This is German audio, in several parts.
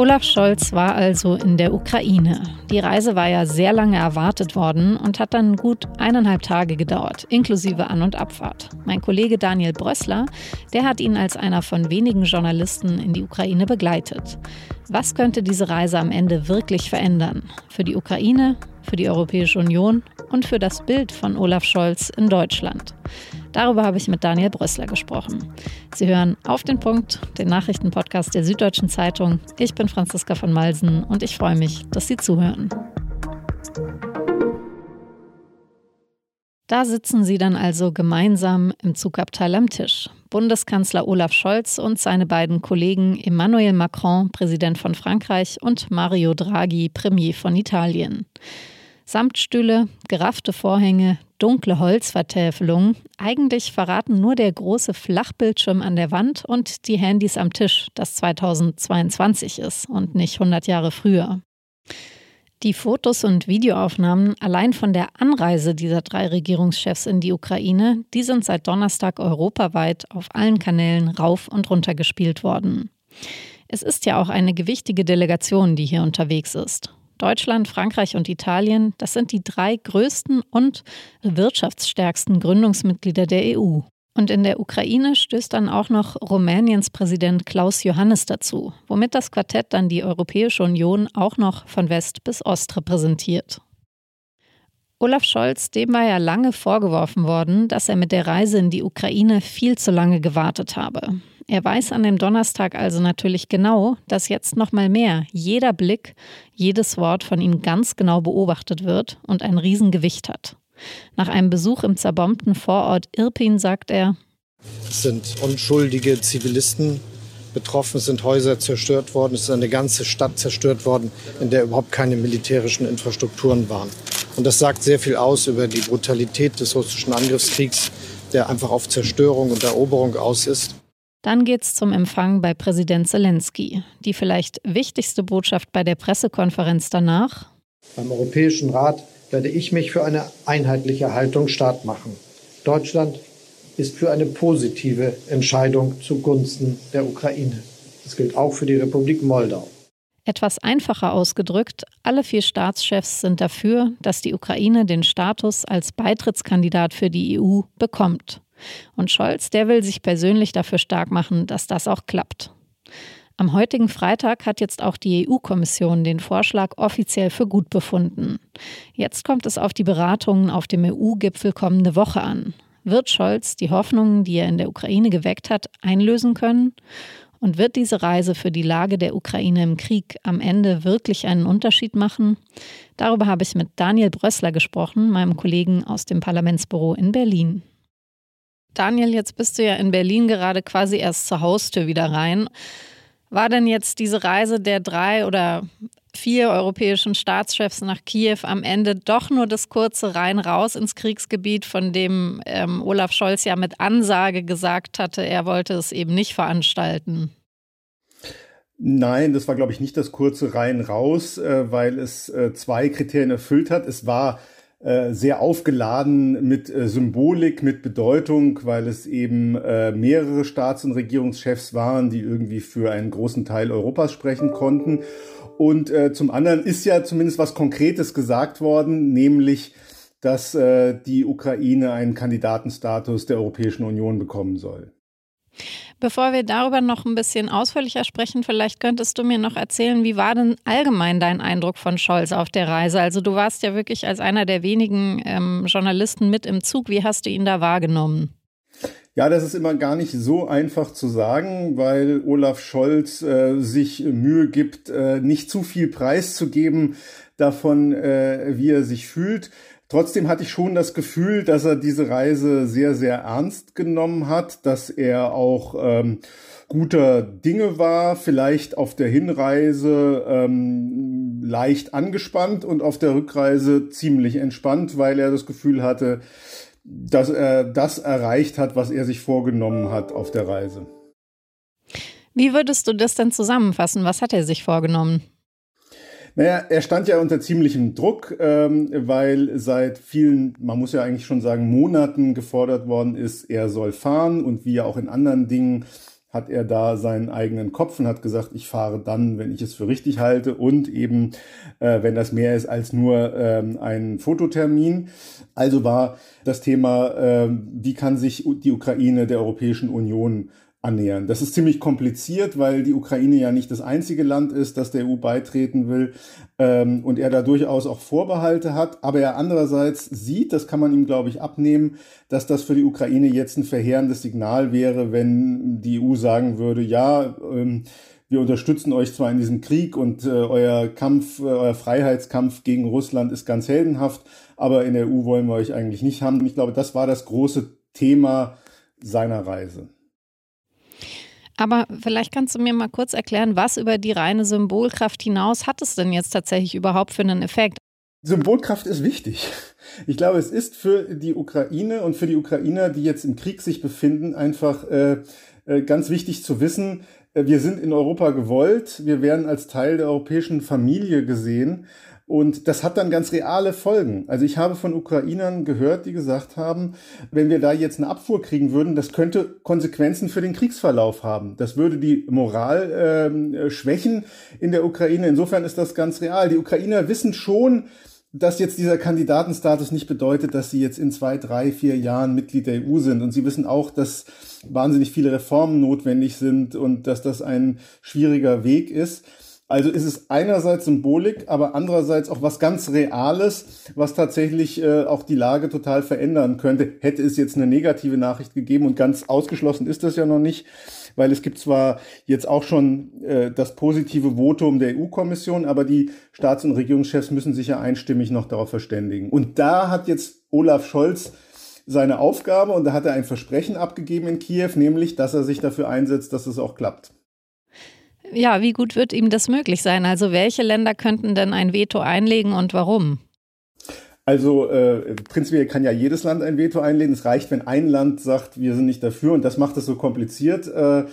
Olaf Scholz war also in der Ukraine. Die Reise war ja sehr lange erwartet worden und hat dann gut eineinhalb Tage gedauert, inklusive An- und Abfahrt. Mein Kollege Daniel Brössler, der hat ihn als einer von wenigen Journalisten in die Ukraine begleitet. Was könnte diese Reise am Ende wirklich verändern? Für die Ukraine, für die Europäische Union und für das Bild von Olaf Scholz in Deutschland. Darüber habe ich mit Daniel Brössler gesprochen. Sie hören auf den Punkt, den Nachrichtenpodcast der Süddeutschen Zeitung. Ich bin Franziska von Malsen und ich freue mich, dass Sie zuhören. Da sitzen sie dann also gemeinsam im Zugabteil am Tisch. Bundeskanzler Olaf Scholz und seine beiden Kollegen Emmanuel Macron, Präsident von Frankreich, und Mario Draghi, Premier von Italien. Samtstühle, geraffte Vorhänge, dunkle Holzvertäfelung. Eigentlich verraten nur der große Flachbildschirm an der Wand und die Handys am Tisch, das 2022 ist und nicht 100 Jahre früher. Die Fotos und Videoaufnahmen allein von der Anreise dieser drei Regierungschefs in die Ukraine, die sind seit Donnerstag europaweit auf allen Kanälen rauf und runter gespielt worden. Es ist ja auch eine gewichtige Delegation, die hier unterwegs ist. Deutschland, Frankreich und Italien, das sind die drei größten und wirtschaftsstärksten Gründungsmitglieder der EU. Und in der Ukraine stößt dann auch noch Rumäniens Präsident Klaus Johannes dazu, womit das Quartett dann die Europäische Union auch noch von West bis Ost repräsentiert. Olaf Scholz, dem war ja lange vorgeworfen worden, dass er mit der Reise in die Ukraine viel zu lange gewartet habe. Er weiß an dem Donnerstag also natürlich genau, dass jetzt noch mal mehr jeder Blick, jedes Wort von ihm ganz genau beobachtet wird und ein Riesengewicht hat. Nach einem Besuch im zerbombten Vorort Irpin sagt er: Es sind unschuldige Zivilisten betroffen, es sind Häuser zerstört worden, es ist eine ganze Stadt zerstört worden, in der überhaupt keine militärischen Infrastrukturen waren. Und das sagt sehr viel aus über die Brutalität des russischen Angriffskriegs, der einfach auf Zerstörung und Eroberung aus ist. Dann geht's zum Empfang bei Präsident Zelensky. Die vielleicht wichtigste Botschaft bei der Pressekonferenz danach. Beim Europäischen Rat werde ich mich für eine einheitliche Haltung stark machen. Deutschland ist für eine positive Entscheidung zugunsten der Ukraine. Das gilt auch für die Republik Moldau. Etwas einfacher ausgedrückt, alle vier Staatschefs sind dafür, dass die Ukraine den Status als Beitrittskandidat für die EU bekommt. Und Scholz, der will sich persönlich dafür stark machen, dass das auch klappt. Am heutigen Freitag hat jetzt auch die EU-Kommission den Vorschlag offiziell für gut befunden. Jetzt kommt es auf die Beratungen auf dem EU-Gipfel kommende Woche an. Wird Scholz die Hoffnungen, die er in der Ukraine geweckt hat, einlösen können? Und wird diese Reise für die Lage der Ukraine im Krieg am Ende wirklich einen Unterschied machen? Darüber habe ich mit Daniel Brössler gesprochen, meinem Kollegen aus dem Parlamentsbüro in Berlin. Daniel, jetzt bist du ja in Berlin gerade quasi erst zur Haustür wieder rein. War denn jetzt diese Reise der drei oder vier europäischen Staatschefs nach Kiew am Ende doch nur das kurze rein raus ins Kriegsgebiet, von dem ähm, Olaf Scholz ja mit Ansage gesagt hatte, er wollte es eben nicht veranstalten? Nein, das war, glaube ich, nicht das kurze rein raus, äh, weil es äh, zwei Kriterien erfüllt hat. Es war äh, sehr aufgeladen mit äh, Symbolik, mit Bedeutung, weil es eben äh, mehrere Staats- und Regierungschefs waren, die irgendwie für einen großen Teil Europas sprechen konnten. Und zum anderen ist ja zumindest was Konkretes gesagt worden, nämlich, dass die Ukraine einen Kandidatenstatus der Europäischen Union bekommen soll. Bevor wir darüber noch ein bisschen ausführlicher sprechen, vielleicht könntest du mir noch erzählen, wie war denn allgemein dein Eindruck von Scholz auf der Reise? Also du warst ja wirklich als einer der wenigen ähm, Journalisten mit im Zug. Wie hast du ihn da wahrgenommen? Ja, das ist immer gar nicht so einfach zu sagen, weil Olaf Scholz äh, sich Mühe gibt, äh, nicht zu viel preiszugeben davon, äh, wie er sich fühlt. Trotzdem hatte ich schon das Gefühl, dass er diese Reise sehr, sehr ernst genommen hat, dass er auch ähm, guter Dinge war, vielleicht auf der Hinreise ähm, leicht angespannt und auf der Rückreise ziemlich entspannt, weil er das Gefühl hatte, dass er das erreicht hat, was er sich vorgenommen hat auf der Reise. Wie würdest du das denn zusammenfassen? Was hat er sich vorgenommen? Naja, er stand ja unter ziemlichem Druck, ähm, weil seit vielen, man muss ja eigentlich schon sagen, Monaten gefordert worden ist, er soll fahren und wie ja auch in anderen Dingen hat er da seinen eigenen Kopf und hat gesagt, ich fahre dann, wenn ich es für richtig halte und eben, äh, wenn das mehr ist als nur ähm, ein Fototermin. Also war das Thema, äh, wie kann sich die Ukraine der Europäischen Union annähern. Das ist ziemlich kompliziert, weil die Ukraine ja nicht das einzige Land ist, das der EU beitreten will ähm, und er da durchaus auch Vorbehalte hat. Aber er andererseits sieht, das kann man ihm, glaube ich, abnehmen, dass das für die Ukraine jetzt ein verheerendes Signal wäre, wenn die EU sagen würde, ja, ähm, wir unterstützen euch zwar in diesem Krieg und äh, euer Kampf, äh, euer Freiheitskampf gegen Russland ist ganz heldenhaft, aber in der EU wollen wir euch eigentlich nicht haben. Und ich glaube, das war das große Thema seiner Reise. Aber vielleicht kannst du mir mal kurz erklären, was über die reine Symbolkraft hinaus hat es denn jetzt tatsächlich überhaupt für einen Effekt? Symbolkraft ist wichtig. Ich glaube, es ist für die Ukraine und für die Ukrainer, die jetzt im Krieg sich befinden, einfach äh, äh ganz wichtig zu wissen, äh, wir sind in Europa gewollt, wir werden als Teil der europäischen Familie gesehen und das hat dann ganz reale Folgen. Also ich habe von Ukrainern gehört, die gesagt haben, wenn wir da jetzt eine Abfuhr kriegen würden, das könnte Konsequenzen für den Kriegsverlauf haben. Das würde die Moral äh, schwächen in der Ukraine. Insofern ist das ganz real. Die Ukrainer wissen schon, dass jetzt dieser Kandidatenstatus nicht bedeutet, dass sie jetzt in zwei, drei, vier Jahren Mitglied der EU sind. Und sie wissen auch, dass wahnsinnig viele Reformen notwendig sind und dass das ein schwieriger Weg ist. Also ist es einerseits Symbolik, aber andererseits auch was ganz Reales, was tatsächlich äh, auch die Lage total verändern könnte. Hätte es jetzt eine negative Nachricht gegeben und ganz ausgeschlossen ist das ja noch nicht, weil es gibt zwar jetzt auch schon äh, das positive Votum der EU-Kommission, aber die Staats- und Regierungschefs müssen sich ja einstimmig noch darauf verständigen. Und da hat jetzt Olaf Scholz seine Aufgabe und da hat er ein Versprechen abgegeben in Kiew, nämlich, dass er sich dafür einsetzt, dass es auch klappt. Ja, wie gut wird ihm das möglich sein? Also welche Länder könnten denn ein Veto einlegen und warum? Also äh, prinzipiell kann ja jedes Land ein Veto einlegen. Es reicht, wenn ein Land sagt, wir sind nicht dafür und das macht es so kompliziert. Äh,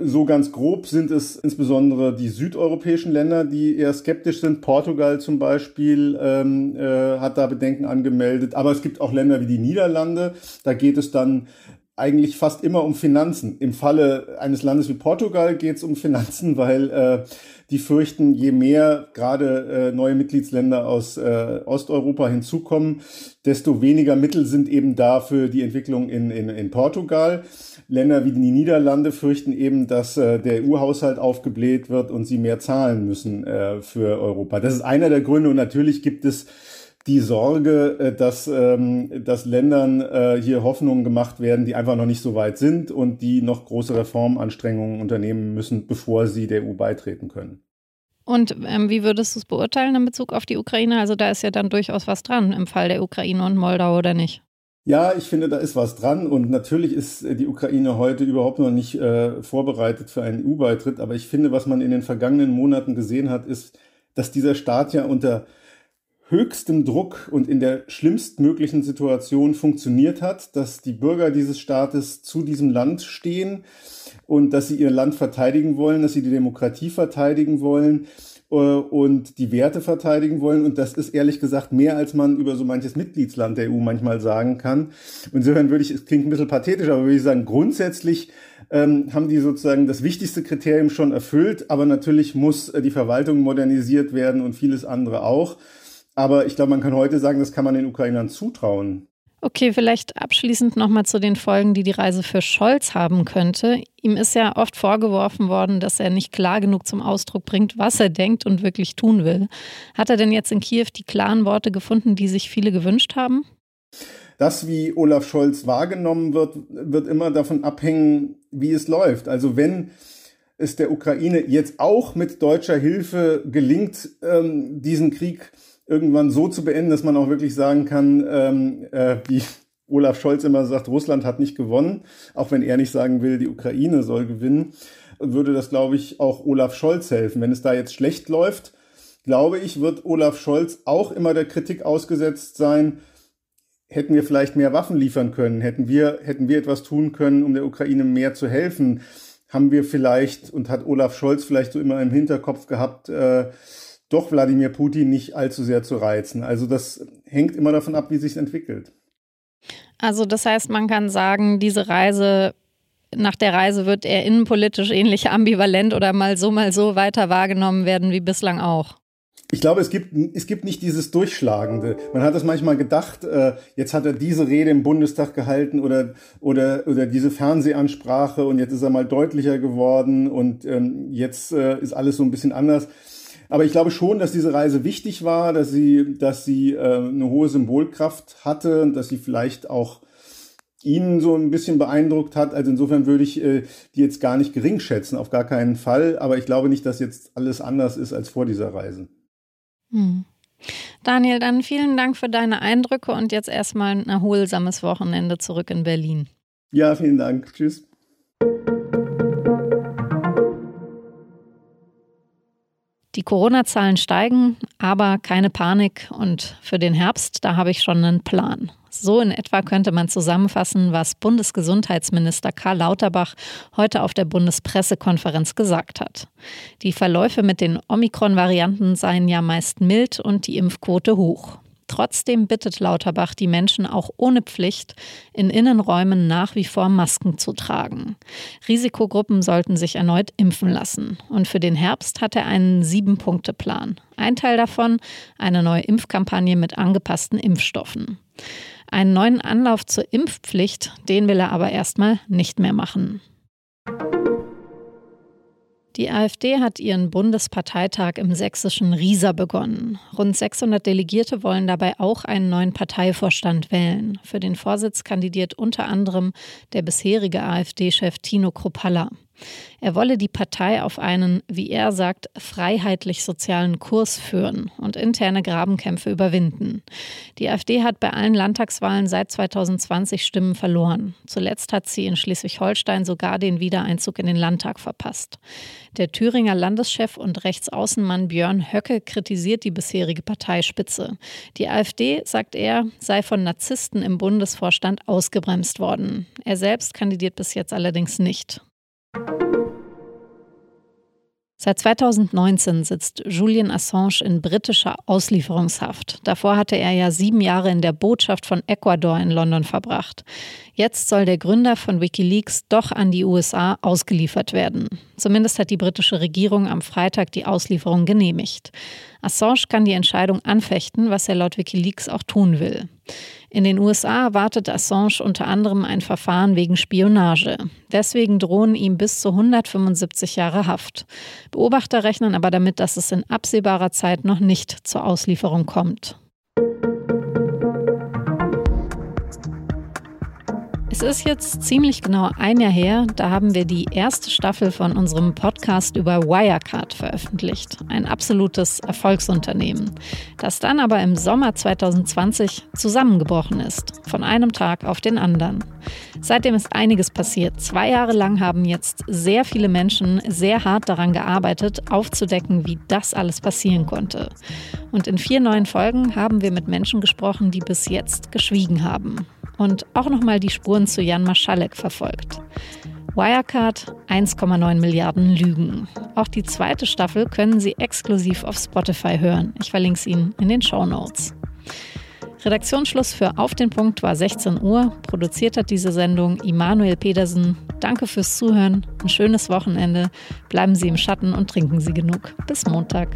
so ganz grob sind es insbesondere die südeuropäischen Länder, die eher skeptisch sind. Portugal zum Beispiel ähm, äh, hat da Bedenken angemeldet. Aber es gibt auch Länder wie die Niederlande. Da geht es dann eigentlich fast immer um Finanzen. Im Falle eines Landes wie Portugal geht es um Finanzen, weil äh, die fürchten, je mehr gerade äh, neue Mitgliedsländer aus äh, Osteuropa hinzukommen, desto weniger Mittel sind eben da für die Entwicklung in, in, in Portugal. Länder wie die Niederlande fürchten eben, dass äh, der EU-Haushalt aufgebläht wird und sie mehr zahlen müssen äh, für Europa. Das ist einer der Gründe und natürlich gibt es die Sorge, äh, dass, ähm, dass Ländern äh, hier Hoffnungen gemacht werden, die einfach noch nicht so weit sind und die noch große Reformanstrengungen unternehmen müssen, bevor sie der EU beitreten können. Und ähm, wie würdest du es beurteilen in Bezug auf die Ukraine? Also da ist ja dann durchaus was dran im Fall der Ukraine und Moldau oder nicht? Ja, ich finde, da ist was dran und natürlich ist äh, die Ukraine heute überhaupt noch nicht äh, vorbereitet für einen EU-Beitritt. Aber ich finde, was man in den vergangenen Monaten gesehen hat, ist, dass dieser Staat ja unter höchstem Druck und in der schlimmstmöglichen Situation funktioniert hat, dass die Bürger dieses Staates zu diesem Land stehen und dass sie ihr Land verteidigen wollen, dass sie die Demokratie verteidigen wollen äh, und die Werte verteidigen wollen. Und das ist ehrlich gesagt mehr, als man über so manches Mitgliedsland der EU manchmal sagen kann. Insofern würde ich, es klingt ein bisschen pathetisch, aber würde ich sagen, grundsätzlich ähm, haben die sozusagen das wichtigste Kriterium schon erfüllt. Aber natürlich muss äh, die Verwaltung modernisiert werden und vieles andere auch. Aber ich glaube, man kann heute sagen, das kann man den Ukrainern zutrauen. Okay, vielleicht abschließend nochmal zu den Folgen, die die Reise für Scholz haben könnte. Ihm ist ja oft vorgeworfen worden, dass er nicht klar genug zum Ausdruck bringt, was er denkt und wirklich tun will. Hat er denn jetzt in Kiew die klaren Worte gefunden, die sich viele gewünscht haben? Das, wie Olaf Scholz wahrgenommen wird, wird immer davon abhängen, wie es läuft. Also wenn es der Ukraine jetzt auch mit deutscher Hilfe gelingt, ähm, diesen Krieg irgendwann so zu beenden, dass man auch wirklich sagen kann, ähm, äh, wie Olaf Scholz immer sagt, Russland hat nicht gewonnen, auch wenn er nicht sagen will, die Ukraine soll gewinnen, würde das, glaube ich, auch Olaf Scholz helfen. Wenn es da jetzt schlecht läuft, glaube ich, wird Olaf Scholz auch immer der Kritik ausgesetzt sein, hätten wir vielleicht mehr Waffen liefern können, hätten wir, hätten wir etwas tun können, um der Ukraine mehr zu helfen, haben wir vielleicht und hat Olaf Scholz vielleicht so immer im Hinterkopf gehabt, äh, doch Wladimir Putin nicht allzu sehr zu reizen. Also das hängt immer davon ab, wie sich entwickelt. Also das heißt, man kann sagen, diese Reise nach der Reise wird er innenpolitisch ähnlich ambivalent oder mal so, mal so weiter wahrgenommen werden wie bislang auch. Ich glaube, es gibt, es gibt nicht dieses Durchschlagende. Man hat es manchmal gedacht, äh, jetzt hat er diese Rede im Bundestag gehalten oder, oder, oder diese Fernsehansprache und jetzt ist er mal deutlicher geworden und ähm, jetzt äh, ist alles so ein bisschen anders. Aber ich glaube schon, dass diese Reise wichtig war, dass sie, dass sie äh, eine hohe Symbolkraft hatte und dass sie vielleicht auch ihn so ein bisschen beeindruckt hat. Also insofern würde ich äh, die jetzt gar nicht gering schätzen, auf gar keinen Fall. Aber ich glaube nicht, dass jetzt alles anders ist als vor dieser Reise. Hm. Daniel, dann vielen Dank für deine Eindrücke und jetzt erstmal ein erholsames Wochenende zurück in Berlin. Ja, vielen Dank. Tschüss. Corona-Zahlen steigen, aber keine Panik. Und für den Herbst, da habe ich schon einen Plan. So in etwa könnte man zusammenfassen, was Bundesgesundheitsminister Karl Lauterbach heute auf der Bundespressekonferenz gesagt hat. Die Verläufe mit den Omikron-Varianten seien ja meist mild und die Impfquote hoch. Trotzdem bittet Lauterbach die Menschen auch ohne Pflicht, in Innenräumen nach wie vor Masken zu tragen. Risikogruppen sollten sich erneut impfen lassen. Und für den Herbst hat er einen Sieben-Punkte-Plan. Ein Teil davon eine neue Impfkampagne mit angepassten Impfstoffen. Einen neuen Anlauf zur Impfpflicht, den will er aber erstmal nicht mehr machen. Die AfD hat ihren Bundesparteitag im sächsischen Riesa begonnen. Rund 600 Delegierte wollen dabei auch einen neuen Parteivorstand wählen. Für den Vorsitz kandidiert unter anderem der bisherige AfD-Chef Tino Kropalla. Er wolle die Partei auf einen, wie er sagt, freiheitlich-sozialen Kurs führen und interne Grabenkämpfe überwinden. Die AfD hat bei allen Landtagswahlen seit 2020 Stimmen verloren. Zuletzt hat sie in Schleswig-Holstein sogar den Wiedereinzug in den Landtag verpasst. Der Thüringer Landeschef und Rechtsaußenmann Björn Höcke kritisiert die bisherige Parteispitze. Die AfD, sagt er, sei von Narzissten im Bundesvorstand ausgebremst worden. Er selbst kandidiert bis jetzt allerdings nicht. Seit 2019 sitzt Julian Assange in britischer Auslieferungshaft. Davor hatte er ja sieben Jahre in der Botschaft von Ecuador in London verbracht. Jetzt soll der Gründer von Wikileaks doch an die USA ausgeliefert werden. Zumindest hat die britische Regierung am Freitag die Auslieferung genehmigt. Assange kann die Entscheidung anfechten, was er laut Wikileaks auch tun will. In den USA erwartet Assange unter anderem ein Verfahren wegen Spionage. Deswegen drohen ihm bis zu 175 Jahre Haft. Beobachter rechnen aber damit, dass es in absehbarer Zeit noch nicht zur Auslieferung kommt. Es ist jetzt ziemlich genau ein Jahr her, da haben wir die erste Staffel von unserem Podcast über Wirecard veröffentlicht. Ein absolutes Erfolgsunternehmen, das dann aber im Sommer 2020 zusammengebrochen ist, von einem Tag auf den anderen. Seitdem ist einiges passiert. Zwei Jahre lang haben jetzt sehr viele Menschen sehr hart daran gearbeitet, aufzudecken, wie das alles passieren konnte. Und in vier neuen Folgen haben wir mit Menschen gesprochen, die bis jetzt geschwiegen haben und auch nochmal die Spuren zu Jan Maschalek verfolgt. Wirecard 1,9 Milliarden Lügen. Auch die zweite Staffel können Sie exklusiv auf Spotify hören. Ich verlinke es Ihnen in den Show Notes. Redaktionsschluss für Auf den Punkt war 16 Uhr. Produziert hat diese Sendung Immanuel Pedersen. Danke fürs Zuhören. Ein schönes Wochenende. Bleiben Sie im Schatten und trinken Sie genug. Bis Montag.